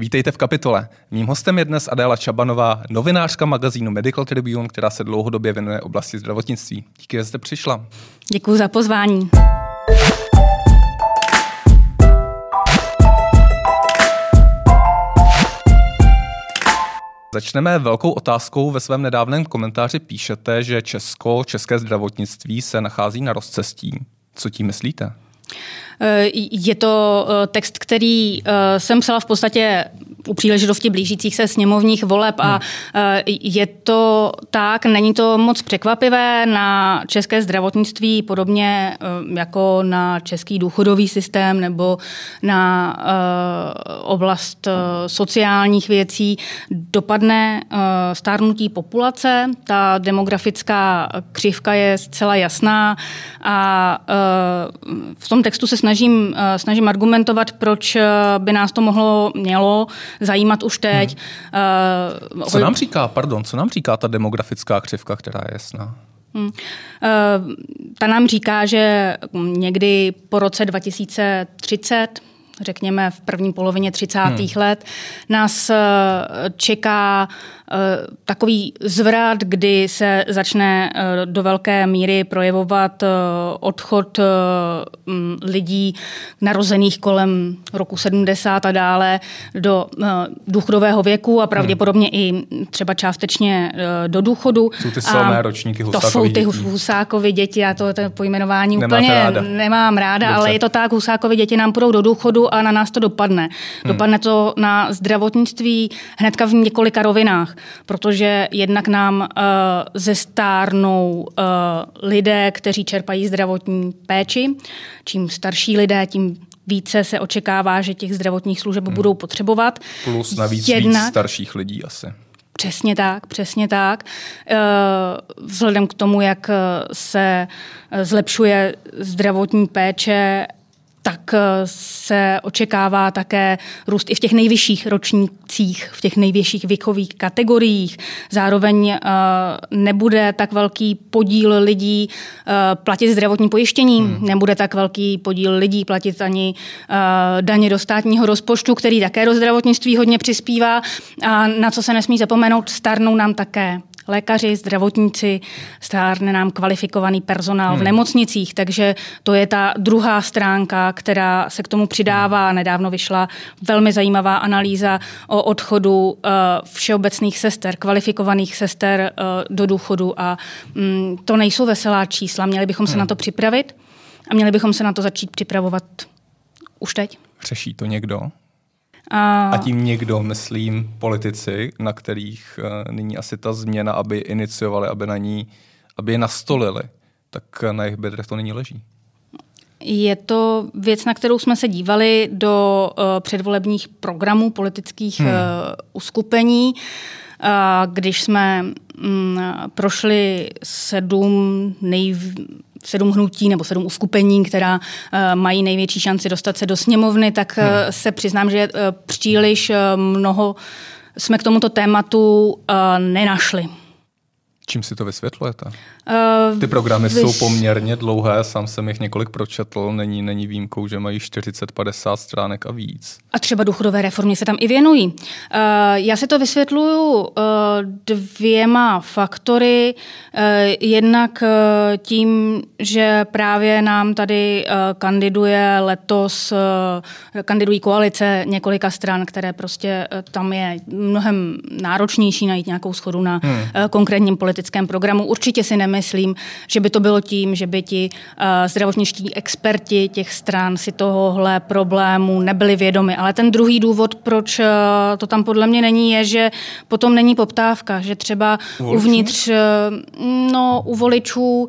Vítejte v kapitole. Mým hostem je dnes Adéla Čabanová, novinářka magazínu Medical Tribune, která se dlouhodobě věnuje oblasti zdravotnictví. Díky, že jste přišla. Děkuji za pozvání. Začneme velkou otázkou. Ve svém nedávném komentáři píšete, že Česko, české zdravotnictví se nachází na rozcestí. Co tím myslíte? Eh, je to eh, text, který eh, jsem psala v podstatě u příležitosti blížících se sněmovních voleb a hmm. je to tak, není to moc překvapivé na české zdravotnictví, podobně jako na český důchodový systém nebo na oblast sociálních věcí. Dopadne stárnutí populace, ta demografická křivka je zcela jasná a v tom textu se snaží snažím, snažím argumentovat, proč by nás to mohlo, mělo zajímat už teď. Hmm. Co nám říká, pardon, co nám říká ta demografická křivka, která je jasná? Hmm. Ta nám říká, že někdy po roce 2030 řekněme v první polovině 30. Hmm. let, nás čeká Eh, takový zvrat, kdy se začne eh, do velké míry projevovat eh, odchod lidí narozených kolem roku 70 a dále do důchodového věku a pravděpodobně hmm. i třeba částečně do důchodu. Jsou ty silné ročníky To jsou ty. Husákovy děti, já to, to pojmenování Nemáte úplně ráda. nemám ráda, Dobře. ale je to tak, Husákovy děti nám půjdou do důchodu a na nás to dopadne. Hmm. Dopadne to na zdravotnictví hnedka v několika rovinách protože jednak nám uh, zestárnou uh, lidé, kteří čerpají zdravotní péči. Čím starší lidé, tím více se očekává, že těch zdravotních služeb hmm. budou potřebovat. Plus navíc jednak, víc starších lidí asi. Přesně tak, přesně tak. Eh, vzhledem k tomu, jak se zlepšuje zdravotní péče tak eh, se očekává také růst i v těch nejvyšších ročnících, v těch nejvyšších věkových kategoriích. Zároveň eh, nebude tak velký podíl lidí eh, platit zdravotní pojištění, hmm. nebude tak velký podíl lidí platit ani daně do státního rozpočtu, který také do zdravotnictví hodně přispívá. A na co se nesmí zapomenout, starnou nám také lékaři, zdravotníci, stárne nám kvalifikovaný personál hmm. v nemocnicích, takže to je ta druhá stránka, která se k tomu přidává. Nedávno vyšla velmi zajímavá analýza o odchodu uh, všeobecných sester, kvalifikovaných sester uh, do důchodu a um, to nejsou veselá čísla. Měli bychom hmm. se na to připravit a měli bychom se na to začít připravovat už teď. Řeší to někdo? A, a tím někdo, myslím, politici, na kterých uh, nyní asi ta změna, aby iniciovali, aby na ní, aby je nastolili, tak na jejich bedrech to nyní leží. Je to věc, na kterou jsme se dívali do uh, předvolebních programů politických hmm. uh, uskupení. Uh, když jsme um, prošli sedm nej, sedm hnutí nebo sedm uskupení, která uh, mají největší šanci dostat se do sněmovny, tak uh, hmm. se přiznám, že uh, příliš mnoho jsme k tomuto tématu nenašli. Čím si to vysvětlujete? Uh, Ty programy vys... jsou poměrně dlouhé, sám jsem jich několik pročetl, není, není výjimkou, že mají 40-50 stránek a víc. A třeba důchodové reformě se tam i věnují. Uh, já si to vysvětluju uh, dvěma faktory. Uh, jednak tím, že právě nám tady kandiduje letos, kandidují koalice několika stran, které prostě tam je mnohem náročnější najít nějakou schodu na hmm. konkrétním politickém programu. Určitě si nemyslím, nemyslím, že by to bylo tím, že by ti uh, zdravotničtí experti těch stran si tohohle problému nebyli vědomi. Ale ten druhý důvod, proč uh, to tam podle mě není, je, že potom není poptávka, že třeba u uvnitř, uh, no, u voličů, uh,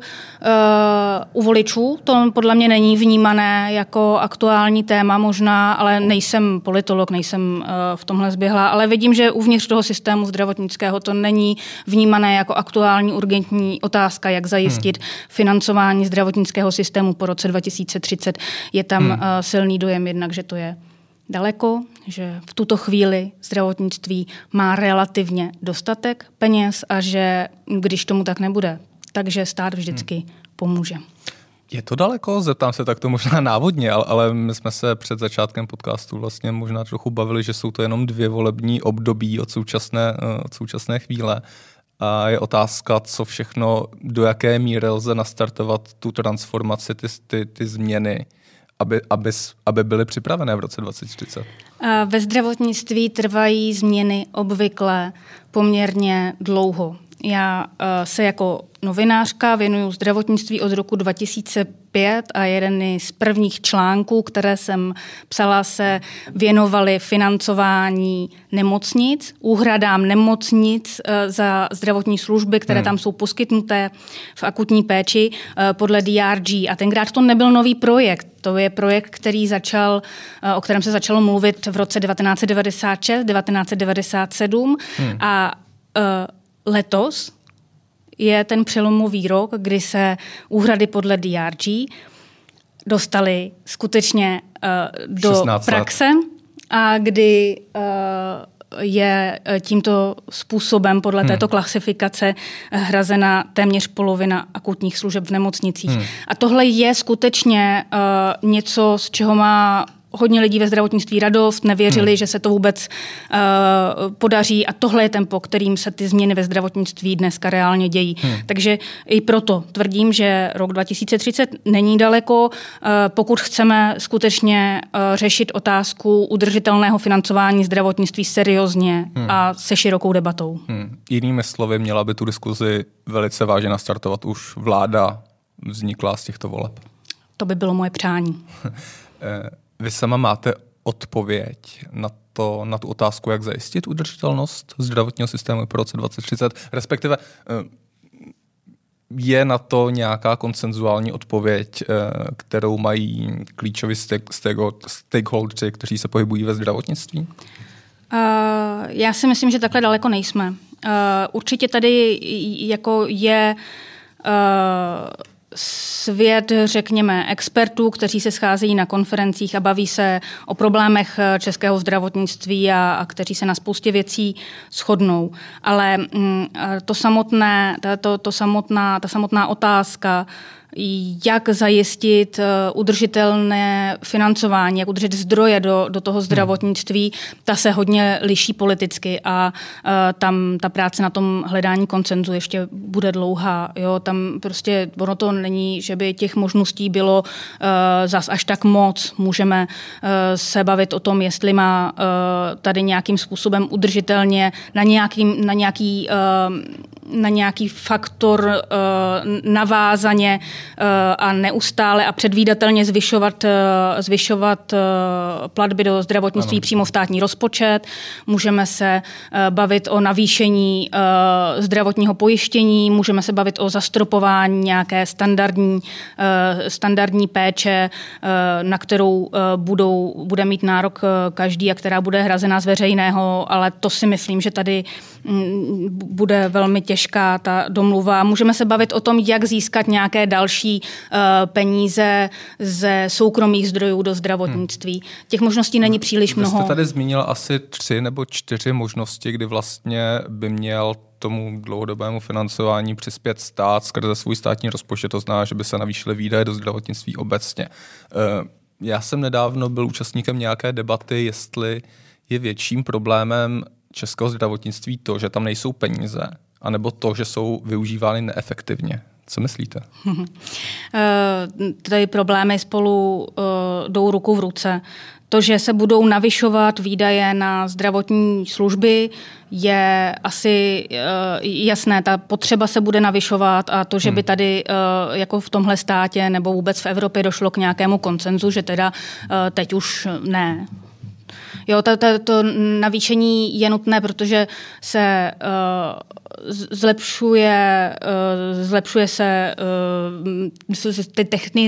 u voličů to podle mě není vnímané jako aktuální téma možná, ale nejsem politolog, nejsem uh, v tomhle zběhla, ale vidím, že uvnitř toho systému zdravotnického to není vnímané jako aktuální urgentní otázka otázka, jak zajistit hmm. financování zdravotnického systému po roce 2030. Je tam hmm. uh, silný dojem jednak, že to je daleko, že v tuto chvíli zdravotnictví má relativně dostatek peněz a že když tomu tak nebude, takže stát vždycky hmm. pomůže. Je to daleko? Zeptám se takto možná návodně, ale, ale my jsme se před začátkem podcastu vlastně možná trochu bavili, že jsou to jenom dvě volební období od současné, eh, od současné chvíle. A je otázka, co všechno, do jaké míry lze nastartovat tu transformaci, ty, ty, ty změny, aby, aby, aby byly připravené v roce 2030. Ve zdravotnictví trvají změny obvykle poměrně dlouho. Já eh, se jako novinářka věnuju zdravotnictví od roku 2005 a jeden z prvních článků, které jsem psala, se věnovaly financování nemocnic, úhradám nemocnic eh, za zdravotní služby, které hmm. tam jsou poskytnuté v akutní péči eh, podle DRG. A tenkrát to nebyl nový projekt. To je projekt, který začal, o kterém se začalo mluvit v roce 1996, 1997 hmm. a letos je ten přelomový rok, kdy se úhrady podle DRG dostaly skutečně uh, do praxe a kdy uh, je eh, tímto způsobem podle hmm. této klasifikace hrazena téměř polovina akutních služeb v nemocnicích. Hmm. A tohle je skutečně uh, něco, z čeho má hodně lidí ve zdravotnictví radost, nevěřili, hmm. že se to vůbec uh, podaří a tohle je tempo, kterým se ty změny ve zdravotnictví dneska reálně dějí. Hmm. Takže i proto tvrdím, že rok 2030 není daleko, uh, pokud chceme skutečně uh, řešit otázku udržitelného financování zdravotnictví seriózně hmm. a se širokou debatou. Hmm. Jinými slovy, měla by tu diskuzi velice vážně nastartovat už vláda vznikla z těchto voleb. To by bylo moje přání. Vy sama máte odpověď na, to, na tu otázku, jak zajistit udržitelnost zdravotního systému pro roce 2030, respektive eh, je na to nějaká konsenzuální odpověď, eh, kterou mají klíčoví stakeholders, kteří se pohybují ve zdravotnictví? Uh, já si myslím, že takhle daleko nejsme. Uh, určitě tady jako je uh, svět, řekněme, expertů, kteří se scházejí na konferencích a baví se o problémech českého zdravotnictví a, a kteří se na spoustě věcí shodnou. Ale mm, to samotné, to, to samotná, ta samotná otázka, jak zajistit eh, udržitelné financování, jak udržet zdroje do, do toho hmm. zdravotnictví, ta se hodně liší politicky a uh, tam ta práce na tom hledání koncenzu ještě bude dlouhá. Jo? Tam prostě ono to není, že by těch možností bylo uh, zas až tak moc. Můžeme se bavit o tom, jestli má tady nějakým způsobem udržitelně na, nějaký, na nějaký na nějaký faktor navázaně a neustále a předvídatelně zvyšovat, uh, zvyšovat uh, platby do zdravotnictví ano. přímo v státní rozpočet. Můžeme se uh, bavit o navýšení zdravotního pojištění, můžeme se bavit o zastropování nějaké standardní, standardní péče, na kterou budou, bude mít nárok každý a která bude hrazená z veřejného, ale to si myslím, že tady um, bude velmi těžká ta domluva. Můžeme se bavit o tom, jak získat nějaké další uh, peníze ze soukromých zdrojů do zdravotnictví. Hmm. Těch možností není příliš mnoho. Vy jste tady zmínil asi tři nebo čtyři možnosti, kdy vlastně by měl tomu dlouhodobému financování přispět stát skrze svůj státní rozpočet, to znamená, že by se navýšily výdaje do zdravotnictví obecně. Uh, já jsem nedávno byl účastníkem nějaké debaty, jestli je větším problémem českého zdravotnictví to, že tam nejsou peníze, anebo to, že jsou využívány neefektivně. Co myslíte? Eh, tady problémy spolu eh, jdou ruku v ruce. To, že se budou navyšovat výdaje na zdravotní služby, je asi uh, jasné. Ta potřeba se bude navyšovat a to, že by hmm. tady jako v tomhle státě nebo vůbec v Evropě došlo k nějakému koncenzu, že teda teď už ne. Jo, to, to, to navýšení je nutné, protože se uh, zlepšuje, uh, zlepšuje se uh, ty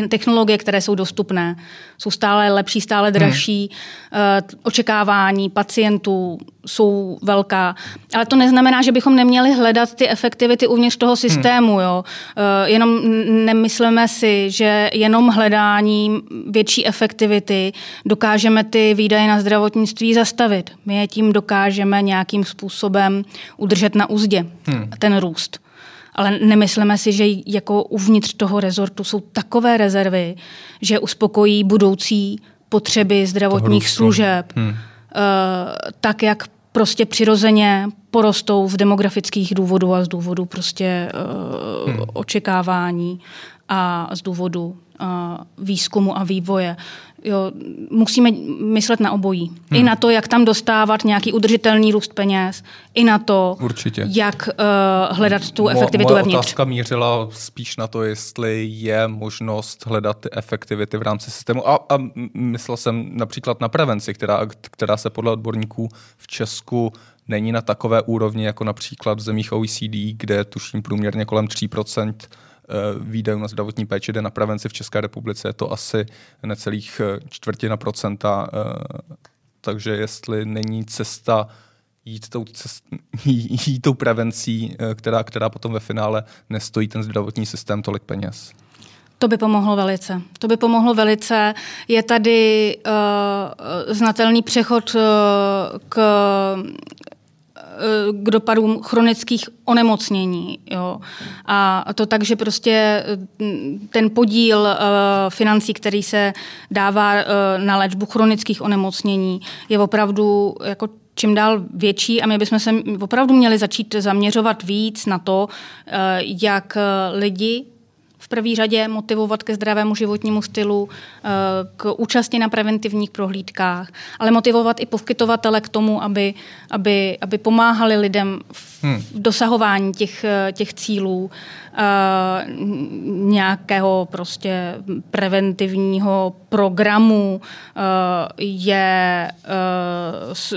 technologie, které jsou dostupné. Jsou stále lepší, stále dražší. Hmm. Uh, očekávání pacientů jsou velká. Ale to neznamená, že bychom neměli hledat ty efektivity uvnitř toho systému. Hmm. Jo. Uh, jenom nemyslíme si, že jenom hledáním větší efektivity dokážeme ty výdaje na zdravotnictví zastavit. My je tím dokážeme nějakým způsobem udržet na úzdě hmm. ten růst. ale nemyslíme si, že jako uvnitř toho rezortu jsou takové rezervy, že uspokojí budoucí potřeby zdravotních služeb, hmm. uh, tak, jak prostě přirozeně porostou z demografických důvodů a z důvodu prostě uh, hmm. očekávání a z důvodu uh, výzkumu a vývoje. Jo, musíme myslet na obojí. Hmm. I na to, jak tam dostávat nějaký udržitelný růst peněz, i na to, Určitě. jak uh, hledat tu efektivitu Mo, vevnitř. otázka mířila spíš na to, jestli je možnost hledat ty efektivity v rámci systému. A, a myslel jsem například na prevenci, která, která se podle odborníků v Česku není na takové úrovni jako například v zemích OECD, kde tuším průměrně kolem 3 Eh, výdajů na zdravotní péči jde na prevenci v České republice, je to asi necelých eh, čtvrtina procenta, eh, takže jestli není cesta jít tou, cest, jít tou prevencí, která, která potom ve finále nestojí ten zdravotní systém tolik peněz. To by pomohlo velice. To by pomohlo velice. Je tady uh, znatelný přechod uh, k k dopadům chronických onemocnění. Jo. A to tak, že prostě mm, ten podíl uh, financí, který se dává na léčbu chronických onemocnění, je opravdu jako čím dál větší a my bychom se opravdu měli začít zaměřovat víc na to, jak lidi v první řadě motivovat ke zdravému životnímu stylu, eh, k účasti na preventivních prohlídkách, ale motivovat i poskytovatele k tomu, aby, aby, aby pomáhali lidem v hmm. dosahování těch, eh, těch cílů uh, nějakého prostě preventivního programu uh, je,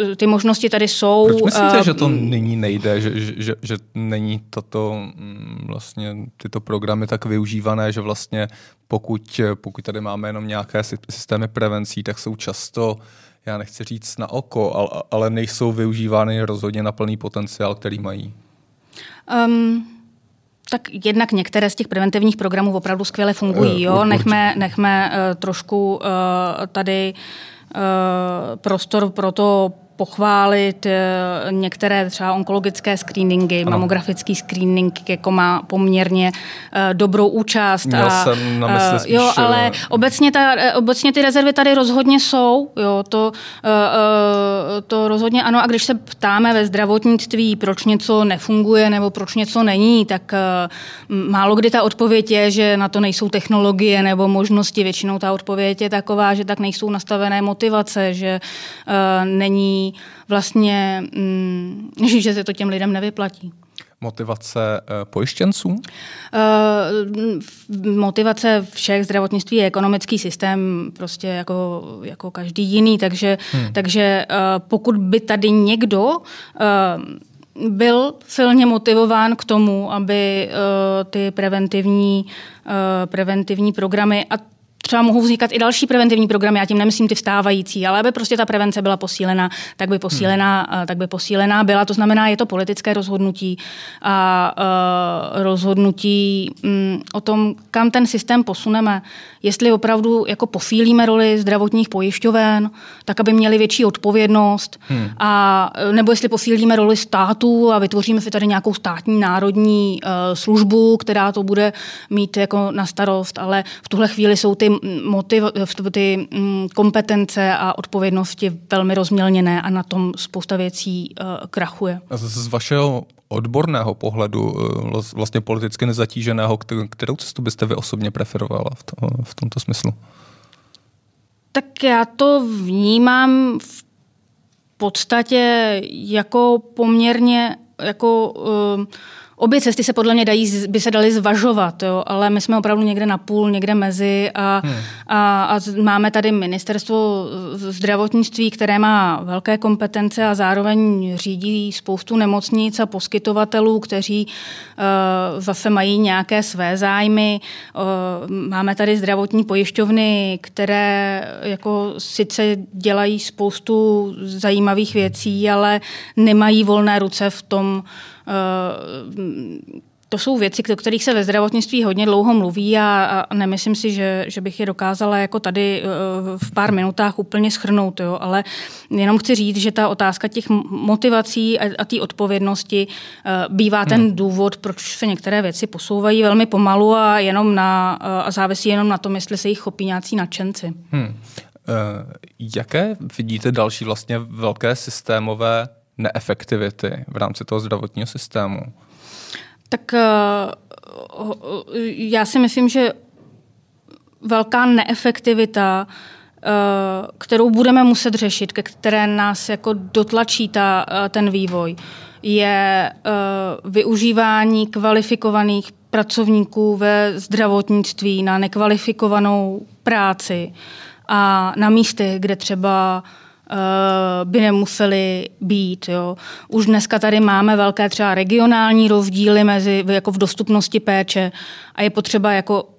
uh, ty možnosti tady jsou. Proč myslíte, uh, že to nyní nejde, že, že, že, že není tato mm, vlastně tyto programy tak využívané, že vlastně pokud, pokud tady máme jenom nějaké systémy prevencí, tak jsou často já nechci říct na oko, ale, ale nejsou využívány rozhodně na plný potenciál, který mají. Um, tak jednak některé z těch preventivních programů opravdu skvěle fungují. Jo? Nechme, nechme uh, trošku uh, tady uh, prostor pro to pochválit eh, některé třeba onkologické screeningy, ano. mamografický screening jako má poměrně uh, dobrou účast. Měl a, jsem na mysli spíš, jo, ale obecně, ta, obecně ty rezervy tady rozhodně jsou. Jo, to, to rozhodně ano. A když se ptáme ve zdravotnictví, proč něco nefunguje nebo proč něco není, tak málo kdy ta odpověď je, že na to nejsou technologie nebo možnosti. Většinou ta odpověď je taková, že tak nejsou nastavené motivace, že uh, vlastně, mm, že se to těm lidem nevyplatí. Motivace uh, pojištěnců? Uh, motivace všech zdravotnictví je ekonomický systém, prostě jako, jako každý jiný, takže, hmm. takže uh, pokud by tady někdo byl silně motivován k tomu, aby ty preventivní, preventivní programy, a třeba mohou vznikat i další preventivní programy, já tím nemyslím ty vstávající, ale aby prostě ta prevence byla posílena, tak by posílená, hmm. tak by posílená byla. To znamená, je to politické rozhodnutí a uh, rozhodnutí um, o tom, kam ten systém posuneme. Jestli opravdu jako posílíme roli zdravotních pojišťoven, tak aby měli větší odpovědnost, hmm. a, nebo jestli posílíme roli států a vytvoříme si tady nějakou státní národní uh, službu, která to bude mít jako na starost, ale v tuhle chvíli jsou ty motiv, ty mm, kompetence a odpovědnosti velmi rozmělněné a na tom spousta věcí uh, krachuje. Z vašeho odborného pohledu, uh, vlastně politicky nezatíženého, kterou cestu byste vy osobně preferovala v, to, v tomto smyslu? Tak já to vnímám v podstatě jako poměrně jako uh, Obě cesty se podle mě dají, by se daly zvažovat, jo, ale my jsme opravdu někde na půl, někde mezi a, hmm. a, a máme tady ministerstvo zdravotnictví, které má velké kompetence a zároveň řídí spoustu nemocnic a poskytovatelů, kteří uh, zase mají nějaké své zájmy. Uh, máme tady zdravotní pojišťovny, které jako sice dělají spoustu zajímavých věcí, ale nemají volné ruce v tom, Eh, to jsou věci, o kterých se ve zdravotnictví hodně dlouho mluví a, a nemyslím si, že, že bych je dokázala jako tady eh, v pár minutách úplně schrnout, jo? ale jenom chci říct, že ta otázka těch motivací a, a té odpovědnosti eh, bývá ten hmm. důvod, proč se některé věci posouvají velmi pomalu a jenom na, eh, a závisí jenom na tom, jestli se jich chopí nějací nadšenci. Hmm. Jaké vidíte další vlastně velké systémové neefektivity v rámci toho zdravotního systému? Tak eh, já si myslím, že velká neefektivita, eh, kterou budeme muset řešit, ke které nás jako dotlačí ta, eh, ten vývoj, je využívání kvalifikovaných pracovníků ve zdravotnictví na nekvalifikovanou práci a na místech, kde třeba Eh, by nemuseli být. Jo. Už dneska tady máme velké třeba regionální rozdíly mezi jako v dostupnosti péče a je potřeba jako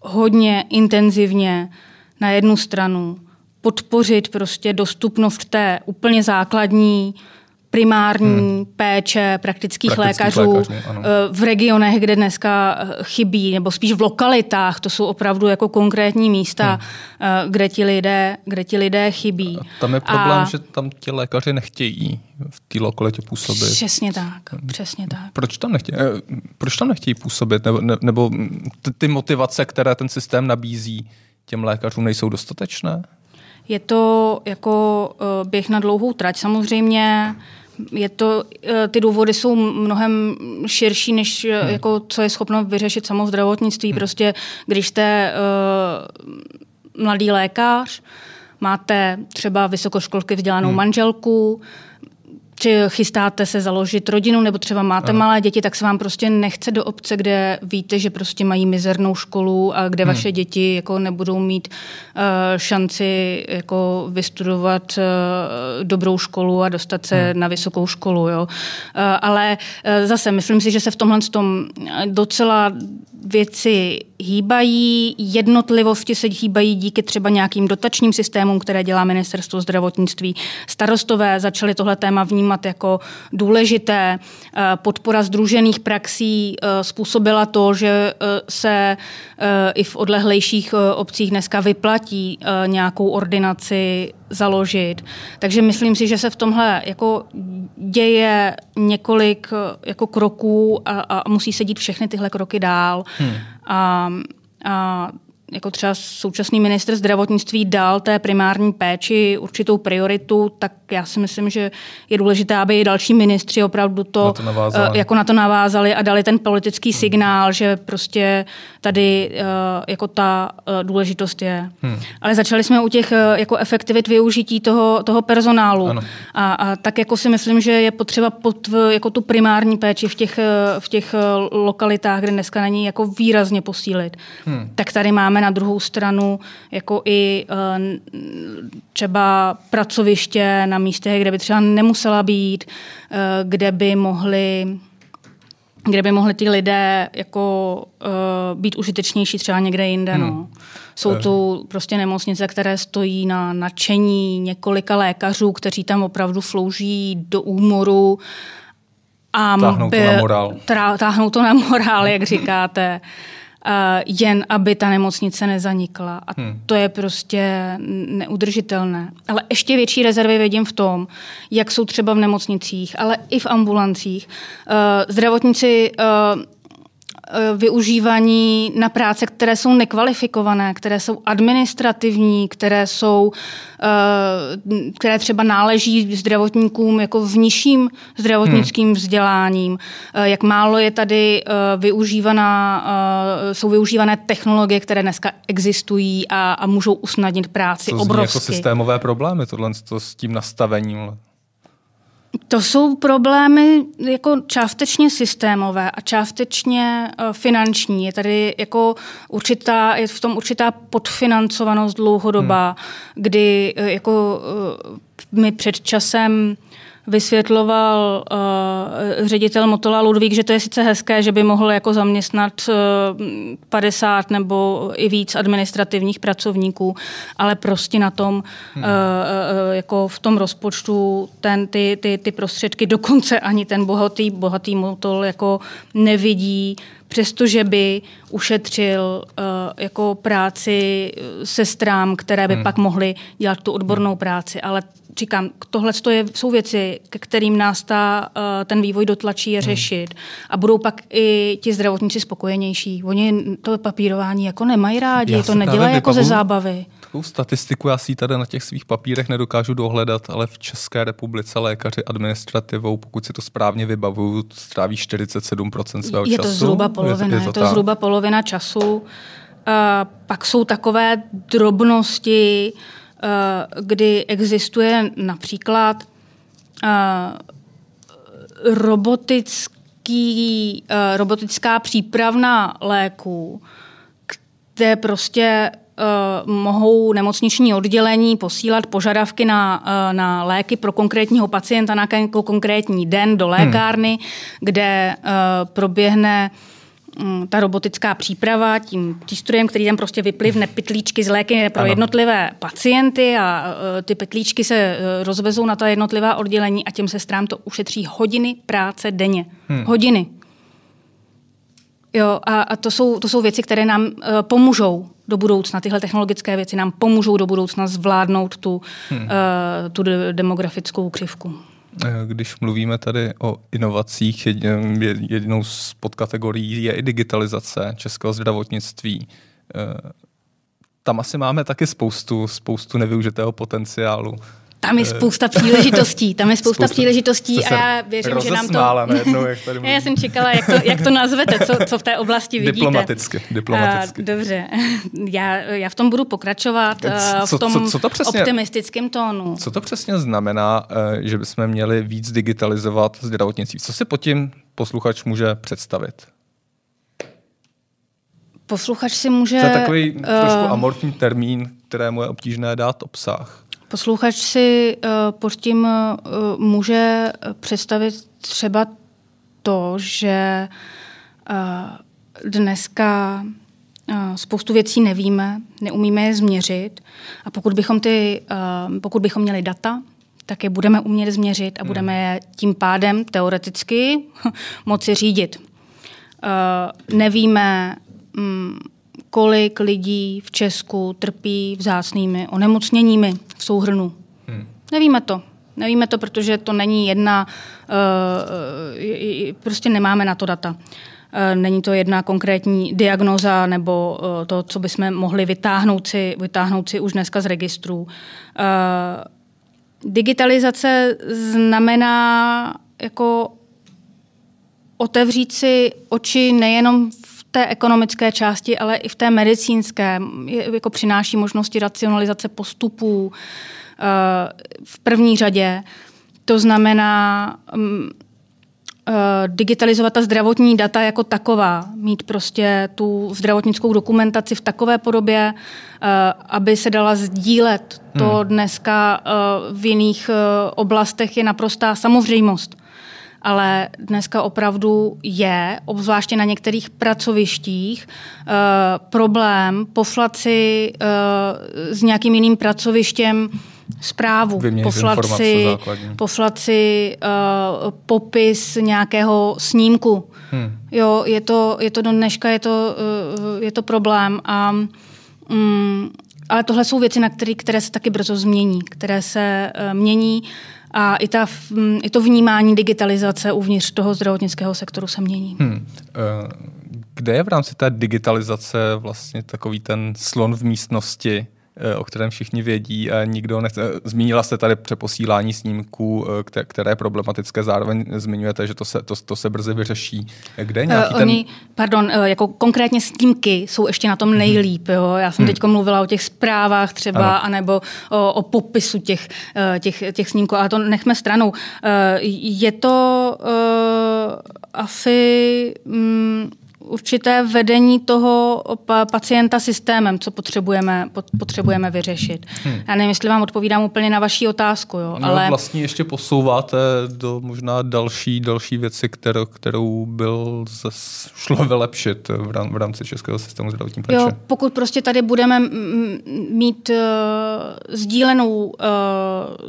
hodně intenzivně na jednu stranu podpořit prostě dostupnost té úplně základní primární hmm. péče praktických, praktických lékařů, lékařů eh, v regionech, kde dneska eh, chybí, nebo spíš v lokalitách, to jsou opravdu jako konkrétní místa, hmm. Eh, kde, ti lidé, kde ti lidé chybí. A tam je problém, A... že tam ti lékaři nechtějí v té lokalitě působit. Přesně tak, přesně tak. Proč tam nechtějí, proč tam nechtějí působit? Nebo, ne, nebo ty motivace, které ten systém nabízí těm lékařům, nejsou dostatečné? Je to jako běh na dlouhou trať. Samozřejmě je to, eh, ty důvody jsou mnohem širší, než eh, hmm. jako, co je schopno vyřešit samo zdravotnictví. Hmm. Prostě, když jste uh, mladý lékař, máte třeba vysokoškolsky vzdělanou hmm. manželku, či chystáte se založit rodinu, nebo třeba máte Aha. malé děti, tak se vám prostě nechce do obce, kde víte, že prostě mají mizernou školu a kde hmm. vaše děti jako nebudou mít uh, šanci jako vystudovat uh, dobrou školu a dostat se hmm. na vysokou školu. Jo. Uh, ale uh, zase myslím si, že se v tomhle tom docela věci hýbají, jednotlivosti se hýbají díky třeba nějakým dotačním systémům, které dělá ministerstvo zdravotnictví. Starostové začali tohle téma vnímat jako důležité. Eh, podpora združených praxí eh, způsobila to, že eh, se i v odlehlejších obcích dneska vyplatí nějakou ordinaci založit. Takže myslím si, že se v tomhle jako děje několik jako kroků a, a musí se dít všechny tyhle kroky dál. Hmm. A, a jako třeba současný ministr zdravotnictví dal té primární péči určitou prioritu, tak já si myslím, že je důležité, aby i další ministři opravdu to, na to navázali. Eh, jako na to navázali a dali ten politický hmm. signál, že prostě tady eh, jako ta eh, důležitost je. Hmm. Ale začali jsme u těch jako efektivit využití toho, toho personálu. A, a tak jako si myslím, že je potřeba pod, jako tu primární péči v těch, v těch lokalitách, kde dneska není jako výrazně posílit. Hmm. Tak tady máme máme na druhou stranu jako i eh, třeba pracoviště na místech, kde by třeba nemusela být, eh, kde by mohli kde by mohli ti lidé jako uh, být užitečnější třeba někde jinde. Hmm. No. Jsou tu prostě nemocnice, které stojí na nadšení několika lékařů, kteří tam opravdu slouží do úmoru. A táhnou to na morál. Táhnou to na morál, jak říkáte. Eh, jen aby ta nemocnice nezanikla. A hmm. to je prostě neudržitelné. Ale ještě větší rezervy vidím v tom, jak jsou třeba v nemocnicích, ale i v ambulancích. Eh, zdravotníci eh, využívaní na práce, které jsou nekvalifikované, které jsou administrativní, které jsou, eh, které třeba náleží zdravotníkům jako v nižším zdravotnickým hmm. vzděláním. Eh, jak málo je tady využívaná, jsou využívané technologie, které dneska existují a, a můžou usnadnit práci to jako obrovsky. jako systémové problémy, tohle s tím nastavením. To jsou problémy jako částečně systémové a částečně uh, finanční. Je tady jako určitá, je v tom určitá podfinancovanost dlouhodobá, hmm. kdy uh, jako uh, my před časem vysvětloval uh, ředitel Motola Ludvík, že to je sice hezké, že by mohl jako zaměstnat uh, 50 nebo i víc administrativních pracovníků, ale prostě na tom, hmm. uh, uh, jako v tom rozpočtu ten, ty, ty, ty prostředky dokonce ani ten bohatý, bohatý Motol jako nevidí, přestože by ušetřil uh, jako práci sestrám, které by hmm. pak mohly dělat tu odbornou práci, ale říkám, tohle jsou věci, ke kterým nás ta, eh, ten vývoj dotlačí je hmm. řešit a budou pak i ti zdravotníci spokojenější. Oni to papírování jako nemají rádi, já to nedělají jako ze zábavy. Takovou statistiku já si tady na těch svých papírech nedokážu dohledat, ale v České republice lékaři administrativou, pokud si to správně vybavuju, stráví 47% svého je času. To zhruba polovina, je to, je to zhruba polovina času. Uh, pak jsou takové drobnosti, Eh, kdy existuje například eh, robotický, eh, robotická přípravna léků, kde prostě mohou nemocniční oddělení posílat požadavky na, na léky pro konkrétního pacienta na konkrétní den do lékárny, hmm. kde proběhne ta robotická příprava tím přístrojem, který tam prostě vyplivne pytlíčky z léky pro ano. jednotlivé pacienty a e, ty pytlíčky se e, rozvezou na ta jednotlivá oddělení a těm sestrám to ušetří hodiny práce denně. Hmm. Hodiny. Jo, a, a to, jsou, to jsou věci, které nám uh, pomůžou do budoucna. Tyhle technologické věci nám pomůžou do budoucna zvládnout tu, hmm. uh, tu demografickou křivku. Eh, když mluvíme tady o inovacích, jednou z podkategorií je i digitalizace českého zdravotnictví. Eh, tam asi máme taky spoustu, spoustu nevyužitého potenciálu. Tam je eh, spousta příležitostí, tam je spousta, spousta příležitostí a já věřím, že nám to... Najednou, jak tady já jsem čekala, jak to, jak to nazvete, co, co v té oblasti vidíte. Diplomaticky, diplomaticky. A, dobře, já, já v tom budu pokračovat co, v tom co, co to přesně, optimistickém tónu. Co to přesně znamená, eh, že bychom měli víc digitalizovat zdravotnictví? Co si pod tím posluchač může představit? Posluchač si může... To je takový uh, trošku amorfní termín, kterému je obtížné dát obsah. Posluchač si uh, pod tím uh, může představit třeba to, že uh, dneska spoustu věcí nevíme, neumíme je změřit a pokud bychom, ty, pokud bychom měli data, tak je budeme umět změřit a hmm. budeme je tím pádem teoreticky moci řídit. Nevíme, um, kolik lidí v Česku trpí vzácnými onemocněními v souhrnu. Hmm. Nevíme to. Nevíme to, protože to není jedna, uh, prostě nemáme na to data. Uh, není to jedna konkrétní diagnoza nebo uh, to, co bychom mohli vytáhnout si, vytáhnout si už dneska z registrů. Digitalizace znamená jako otevřít si oči nejenom té ekonomické části, ale i v té medicínské. Jako přináší možnosti racionalizace postupů eh, v první řadě. To znamená mm, eh, digitalizovat ta zdravotní data jako taková, mít prostě tu zdravotnickou dokumentaci v takové podobě, eh, aby se dala sdílet. To hmm. dneska v jiných oblastech je naprostá samozřejmost ale dneska opravdu je, obzvláště na některých pracovištích, uh, problém poflat si uh, s nějakým jiným pracovištěm zprávu, poflat si, poflat si uh, popis nějakého snímku. Hmm. Jo, je to, je to do dneška je to, uh, je to problém a um, ale tohle jsou věci, na které, které se taky brzo změní, které se uh, mění a i, ta, i to vnímání digitalizace uvnitř toho zdravotnického sektoru se mění. Hmm. Eh, kde je v rámci té digitalizace vlastně takový ten slon v místnosti, Eh, o kterém všichni vědí a nikdo nechce. Zmínila jste tady přeposílání snímků, eh, které je problematické, zároveň zmiňujete, že to se, to, to se brzy vyřeší. Kde je nějaký uh, oni, ten... Pardon, jako konkrétně snímky jsou ještě na tom mhm. nejlíp. Jo? Já jsem hmm. teď mluvila o těch zprávách třeba, ano. anebo o, o popisu těch, těch, těch snímků, ale to nechme stranou. Je to uh, asi... Um, určité vedení toho pacienta systémem, co potřebujeme, potřebujeme vyřešit. Hmm. Já nevím, jestli vám odpovídám úplně na vaši otázku. Jo, no, ale... vlastně ještě posouváte do možná další, další věci, kterou, kterou byl šlo vylepšit v rámci českého systému zdravotní péče. Jo, pokud prostě tady budeme mít uh, sdílenou uh,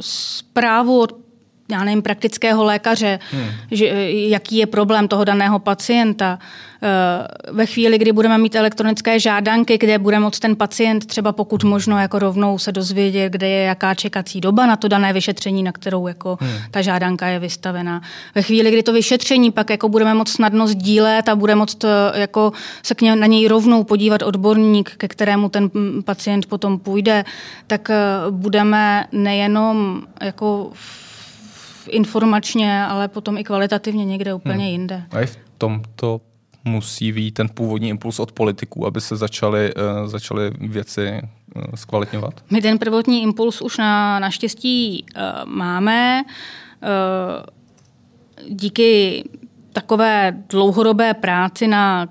zprávu od já nevím, praktického lékaře, hmm. že, jaký je problém toho daného pacienta. Eh, ve chvíli, kdy budeme mít elektronické žádanky, kde bude moct ten pacient třeba pokud možno jako rovnou se dozvědět, kde je jaká čekací doba na to dané vyšetření, na kterou jako hmm. ta žádanka je vystavena. Ve chvíli, kdy to vyšetření pak jako budeme moct snadno sdílet a bude moct eh, jako se k ně, na něj rovnou podívat odborník, ke kterému ten pacient potom půjde, tak eh, budeme nejenom jako informačně, ale potom i kvalitativně někde úplně hmm. jinde. A i v tomto musí být ten původní impuls od politiků, aby se začaly, uh, začaly věci uh, zkvalitňovat? My ten prvotní impuls už na, naštěstí uh, máme. Uh, díky takové dlouhodobé práci na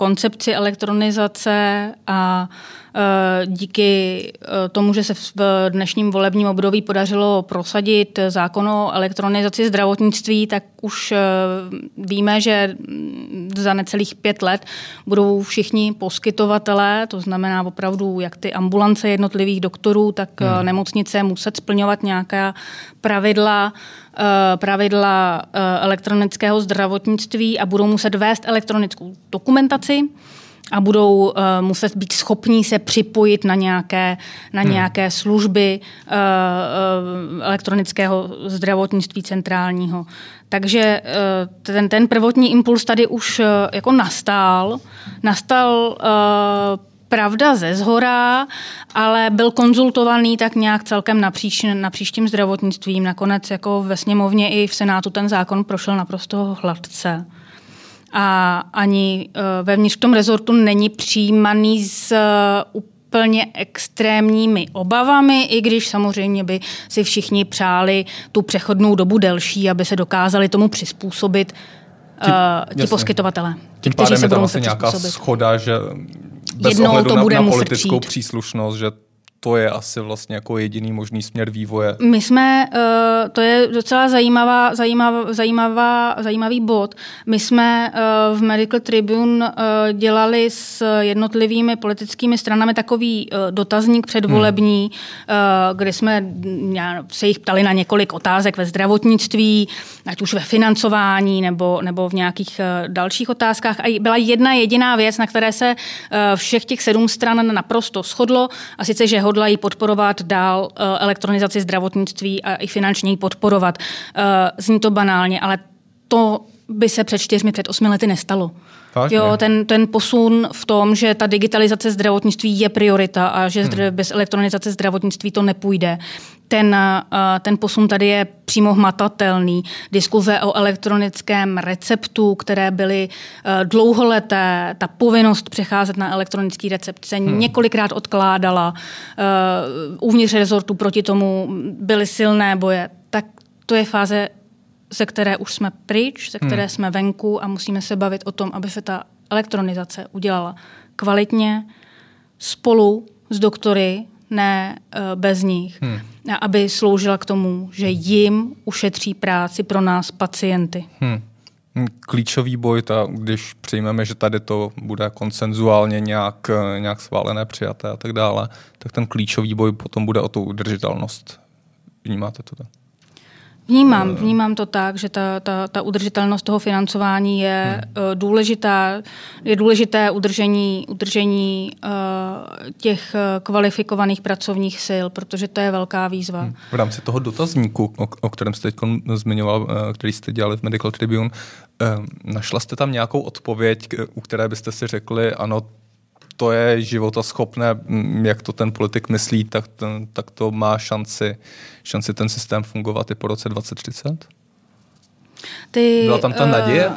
koncepci elektronizace a Eh, díky eh, tomu, že se v dnešním volebním období podařilo prosadit zákon o elektronizaci zdravotnictví, tak už eh, víme, že za necelých pět let budou všichni poskytovatelé, to znamená opravdu jak ty ambulance jednotlivých doktorů, tak hmm. nemocnice muset splňovat nějaká pravidla, pravidla elektronického zdravotnictví a budou muset vést elektronickou dokumentaci a budou uh, muset být schopní se připojit na nějaké, na hmm. nějaké služby uh, uh, elektronického zdravotnictví centrálního. Takže uh, ten, ten prvotní impuls tady už uh, jako nastal. Nastal uh, pravda ze zhora, ale byl konzultovaný tak nějak celkem napříč, na příštím zdravotnictvím. Nakonec jako ve sněmovně i v Senátu ten zákon prošel naprosto hladce a ani eh, vevnitř v tom rezortu není přijímaný s eh, úplně extrémními obavami, i když samozřejmě by si všichni přáli tu přechodnou dobu delší, aby se dokázali tomu přizpůsobit tím, uh, ti poskytovatele. Tím pádem se je tam vlastně nějaká schoda, že bez Jednou ohledu to bude na, na politickou přijít. příslušnost, že to je asi vlastně jako jediný možný směr vývoje. My jsme, uh, to je docela zajímavá, zajímavá, zajímavá, zajímavý bod. My jsme uh, v Medical Tribune uh, dělali s jednotlivými politickými stranami takový dotazník předvolební, hmm. kde jsme se jich ptali na několik otázek ve zdravotnictví, ať už ve financování nebo, nebo v nějakých dalších otázkách. A byla jedna jediná věc, na které se všech těch sedm stran naprosto shodlo, a sice, že hodlají podporovat dál eh, elektronizaci zdravotnictví a i finančně ji podporovat. Eh, zní to banálně, ale to by se před čtyřmi, před osmi lety nestalo. Fakt, jo, ten, ten posun v tom, že ta digitalizace zdravotnictví je priorita a že hmm. bez elektronizace zdravotnictví to nepůjde. Ten, ten posun tady je přímo hmatatelný. Diskuze o elektronickém receptu, které byly dlouholeté, ta povinnost přecházet na elektronický recept se hmm. několikrát odkládala. Uvnitř rezortu proti tomu byly silné boje. Tak to je fáze ze které už jsme pryč, ze které hmm. jsme venku a musíme se bavit o tom, aby se ta elektronizace udělala kvalitně, spolu s doktory, ne uh, bez nich. Hmm. Aby sloužila k tomu, že jim ušetří práci pro nás pacienty. Hmm. Klíčový boj, ta, když přijmeme, že tady to bude konsenzuálně nějak, nějak schválené, přijaté a tak dále, tak ten klíčový boj potom bude o tu udržitelnost. Vnímáte to tak? Vnímám, vnímám to tak, že ta, ta, ta udržitelnost toho financování je hmm. uh, důležitá. Je důležité udržení, udržení uh, těch kvalifikovaných pracovních sil, protože to je velká výzva. Hmm. V rámci toho dotazníku, o, o kterém jste teď zmiňoval, který jste dělali v Medical Tribune, našla jste tam nějakou odpověď, u které byste si řekli, ano, to je životaschopné, jak to ten politik myslí, tak, ten, tak to má šanci, šanci ten systém fungovat i po roce 2030? Ty, Byla tam ta uh, naděje?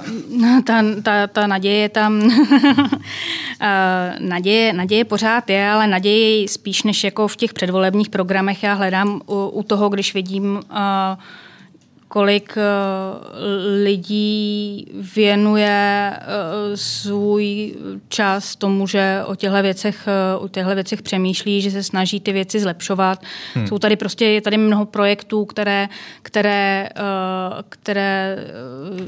Ta, ta, ta naděje je tam. uh, naděje, naděje pořád je, ale naděje spíš než jako v těch předvolebních programech já hledám u, u toho, když vidím uh, kolik lidí věnuje svůj čas tomu, že o těchto věcech, o těchto věcech přemýšlí, že se snaží ty věci zlepšovat. Hmm. Jsou tady prostě, je tady mnoho projektů, které, které, které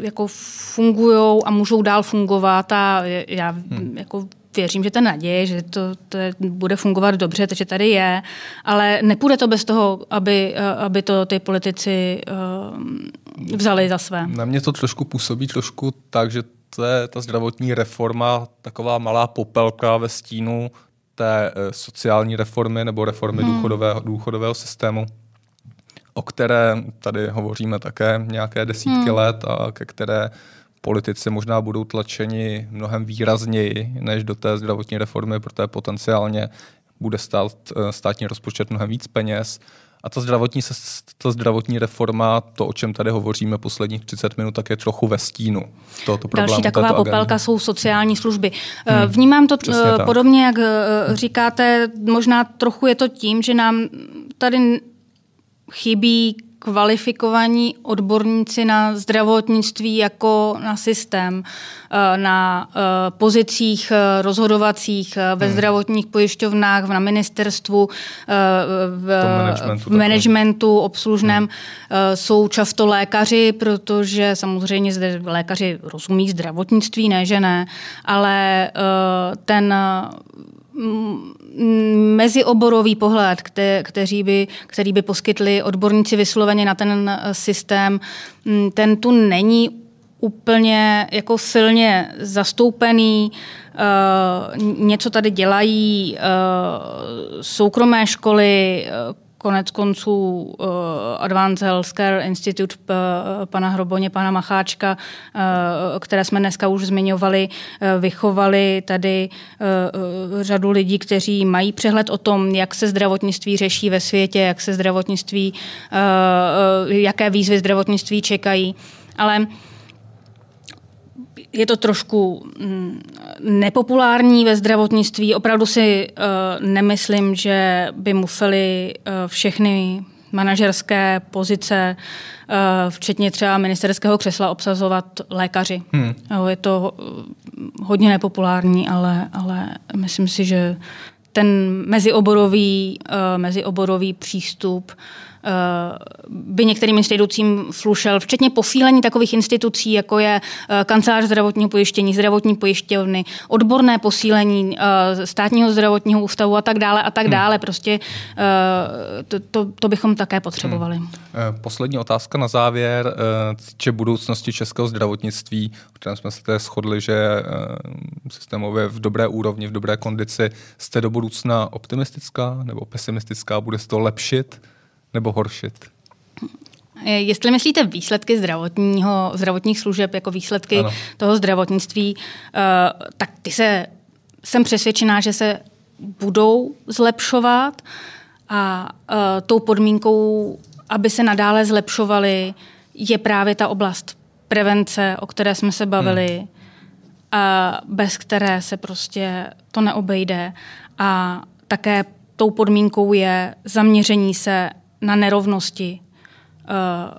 jako fungují a můžou dál fungovat a já hmm. jako věřím, že ta naděje, že to, to bude fungovat dobře, takže tady je, ale nepůjde to bez toho, aby, aby to ty politici uh, vzali za své. Na mě to trošku působí trošku tak, že to je ta zdravotní reforma taková malá popelka ve stínu té eh, sociální reformy nebo reformy hmm. důchodového, důchodového systému, o které tady hovoříme také nějaké desítky hmm. let a ke které politici možná budou tlačeni mnohem výrazněji než do té zdravotní reformy, protože potenciálně bude stát eh, státní rozpočet mnohem víc peněz. A ta zdravotní, ta zdravotní reforma, to, o čem tady hovoříme posledních 30 minut, tak je trochu ve stínu tohoto problému. Další taková popelka jsou sociální služby. Eh, hmm, Vnímám to eh, podobně, jak říkáte, možná trochu je to tím, že nám tady chybí kvalifikovaní odborníci na zdravotnictví jako na systém, eh, na eh, pozicích eh, rozhodovacích ve hmm. zdravotních pojišťovnách, na ministerstvu, v, v managementu obslužném hmm. jsou často lékaři, protože samozřejmě zde lékaři rozumí zdravotnictví, ne že ne, ale ten mezioborový pohled, kte, kteří by, který by poskytli odborníci vysloveně na ten eh, systém, mm, ten tu není úplně jako silně zastoupený. Uh, něco tady dělají uh, soukromé školy, konec konců uh, Advanced Healthcare Institute uh, pana Hroboně, pana Macháčka, uh, které jsme dneska už zmiňovali, uh, vychovali tady uh, řadu lidí, kteří mají přehled o tom, jak se zdravotnictví řeší ve světě, jak se zdravotnictví, uh, jaké výzvy zdravotnictví čekají. Ale uh, je to trošku mm, nepopulární ve zdravotnictví. Opravdu si uh, nemyslím, že by museli uh, všechny manažerské pozice, uh, včetně třeba ministerského křesla, obsazovat lékaři. Hmm. Je to hodně nepopulární, ale, ale myslím si, že ten mezioborový, mezioborový přístup by některým institucím slušel, včetně posílení takových institucí, jako je eh, kancelář zdravotního pojištění, zdravotní pojišťovny, odborné posílení eh, státního zdravotního ústavu a tak dále a tak hmm. dále. Prostě eh, to, to, to bychom také potřebovali. Hmm. Poslední otázka na závěr. Če budoucnosti českého zdravotnictví, kterém jsme se shodli, že systémově v dobré úrovni, v dobré kondici, jste do budoucna optimistická nebo pesimistická? Bude se to lepšit? nebo horšit? Jestli myslíte výsledky zdravotního, zdravotních služeb jako výsledky ano. toho zdravotnictví, uh, tak ty se, jsem přesvědčená, že se budou zlepšovat a tou podmínkou, aby se nadále zlepšovaly, je právě ta oblast prevence, o které jsme se bavili, hmm. a bez které se prostě to neobejde. A také tou podmínkou je zaměření se na nerovnosti. Uh,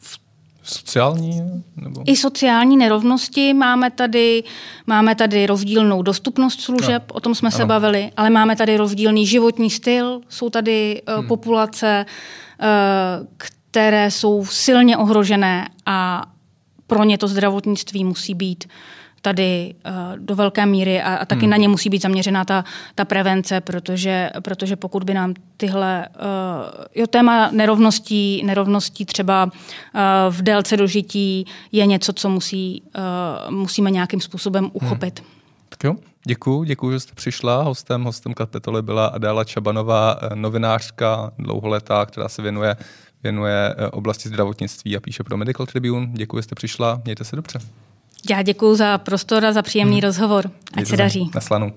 v, sociální? Nebo? I sociální nerovnosti. Máme tady, máme tady rozdílnou dostupnost služeb, no. o tom jsme ano. se bavili, ale máme tady rozdílný životní styl. Jsou tady uh, hmm. populace, uh, které jsou silně ohrožené a pro ně to zdravotnictví musí být tady uh, do velké míry a, a taky hmm. na ně musí být zaměřená ta, ta prevence, protože, protože pokud by nám tyhle, uh, jo, téma nerovností, nerovností třeba uh, v délce dožití je něco, co musí, uh, musíme nějakým způsobem hmm. uchopit. Hmm. Tak jo, děkuji, děkuji, že jste přišla. Hostem, hostem kapitoly byla Adéla Čabanová, novinářka dlouholetá, která se věnuje věnuje oblasti zdravotnictví a píše pro Medical Tribune. Děkuji, že jste přišla. Mějte se dobře. Já děkuji za prostor a za příjemný hmm. rozhovor. Ať se daří. Naslanu.